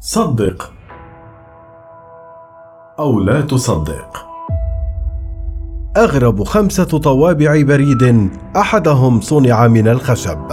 صدق أو لا تصدق. أغرب خمسة طوابع بريد أحدهم صنع من الخشب.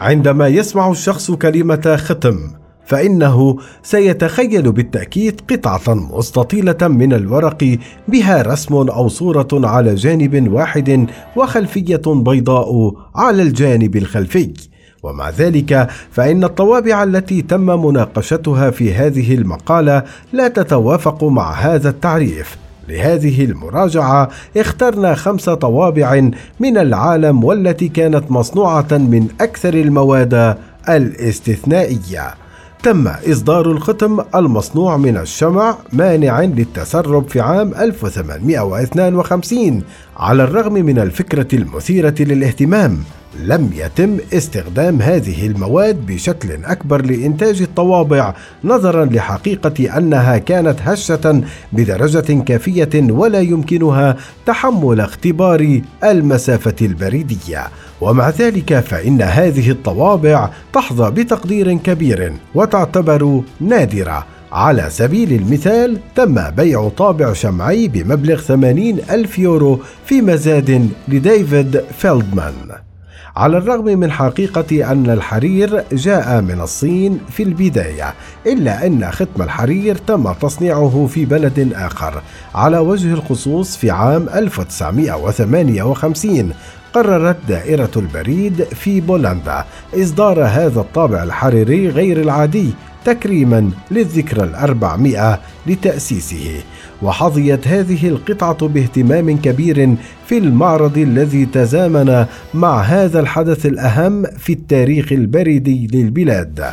عندما يسمع الشخص كلمة ختم فإنه سيتخيل بالتأكيد قطعة مستطيلة من الورق بها رسم أو صورة على جانب واحد وخلفية بيضاء على الجانب الخلفي. ومع ذلك فإن الطوابع التي تم مناقشتها في هذه المقالة لا تتوافق مع هذا التعريف. لهذه المراجعة اخترنا خمس طوابع من العالم والتي كانت مصنوعة من أكثر المواد الاستثنائية. تم إصدار الختم المصنوع من الشمع مانع للتسرب في عام 1852 على الرغم من الفكرة المثيرة للاهتمام لم يتم استخدام هذه المواد بشكل أكبر لإنتاج الطوابع نظرا لحقيقة أنها كانت هشة بدرجة كافية ولا يمكنها تحمل اختبار المسافة البريدية. ومع ذلك فإن هذه الطوابع تحظى بتقدير كبير وتعتبر نادرة. على سبيل المثال تم بيع طابع شمعي بمبلغ 80 ألف يورو في مزاد لديفيد فيلدمان. على الرغم من حقيقة أن الحرير جاء من الصين في البداية إلا أن ختم الحرير تم تصنيعه في بلد آخر على وجه الخصوص في عام 1958 قررت دائرة البريد في بولندا إصدار هذا الطابع الحريري غير العادي تكريما للذكرى الأربعمائة لتأسيسه. وحظيت هذه القطعة باهتمام كبير في المعرض الذي تزامن مع هذا الحدث الأهم في التاريخ البريدي للبلاد.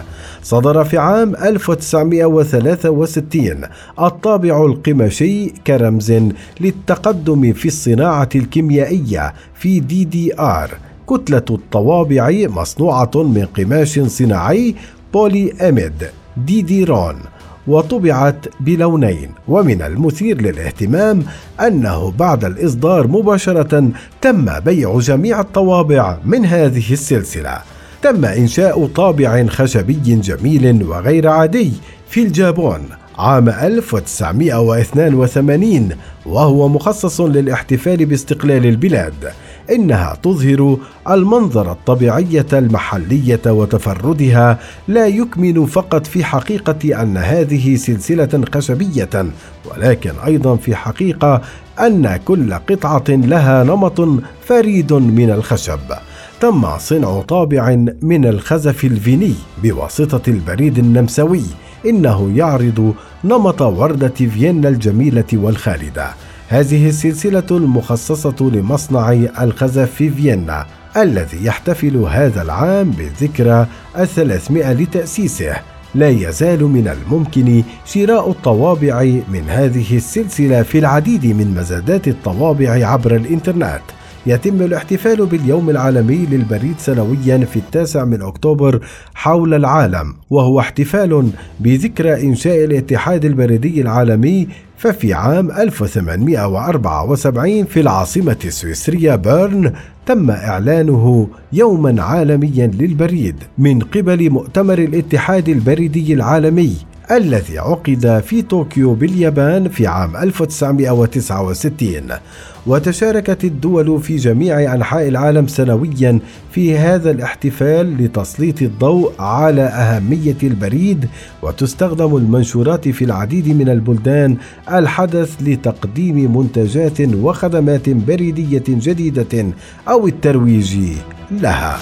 صدر في عام 1963 الطابع القماشي كرمز للتقدم في الصناعة الكيميائية في دي آر كتلة الطوابع مصنوعة من قماش صناعي بولي أميد ديديرون وطبعت بلونين. ومن المثير للاهتمام أنه بعد الإصدار مباشرة تم بيع جميع الطوابع من هذه السلسلة. تم إنشاء طابع خشبي جميل وغير عادي في الجابون عام 1982 وهو مخصص للاحتفال باستقلال البلاد. إنها تظهر المنظر الطبيعيه المحلية وتفردها لا يكمن فقط في حقيقة أن هذه سلسلة خشبية ولكن أيضا في حقيقة أن كل قطعة لها نمط فريد من الخشب. تم صنع طابع من الخزف الفيني بواسطة البريد النمساوي إنه يعرض نمط وردة فيينا الجميلة والخالدة. هذه السلسلة المخصصة لمصنع الخزف في فيينا الذي يحتفل هذا العام بالذكرى الثلاثمائة لتأسيسه. لا يزال من الممكن شراء الطوابع من هذه السلسلة في العديد من مزادات الطوابع عبر الإنترنت. يتم الاحتفال باليوم العالمي للبريد سنويا في التاسع من أكتوبر حول العالم وهو احتفال بذكرى إنشاء الاتحاد البريدي العالمي ففي عام 1874 في العاصمة السويسرية بيرن تم إعلانه يوما عالميا للبريد من قبل مؤتمر الاتحاد البريدي العالمي. الذي عقد في طوكيو باليابان في عام 1969 وتشاركت الدول في جميع أنحاء العالم سنويا في هذا الاحتفال لتسليط الضوء على أهمية البريد وتستخدم المنشورات في العديد من البلدان الحدث لتقديم منتجات وخدمات بريدية جديدة أو الترويج لها.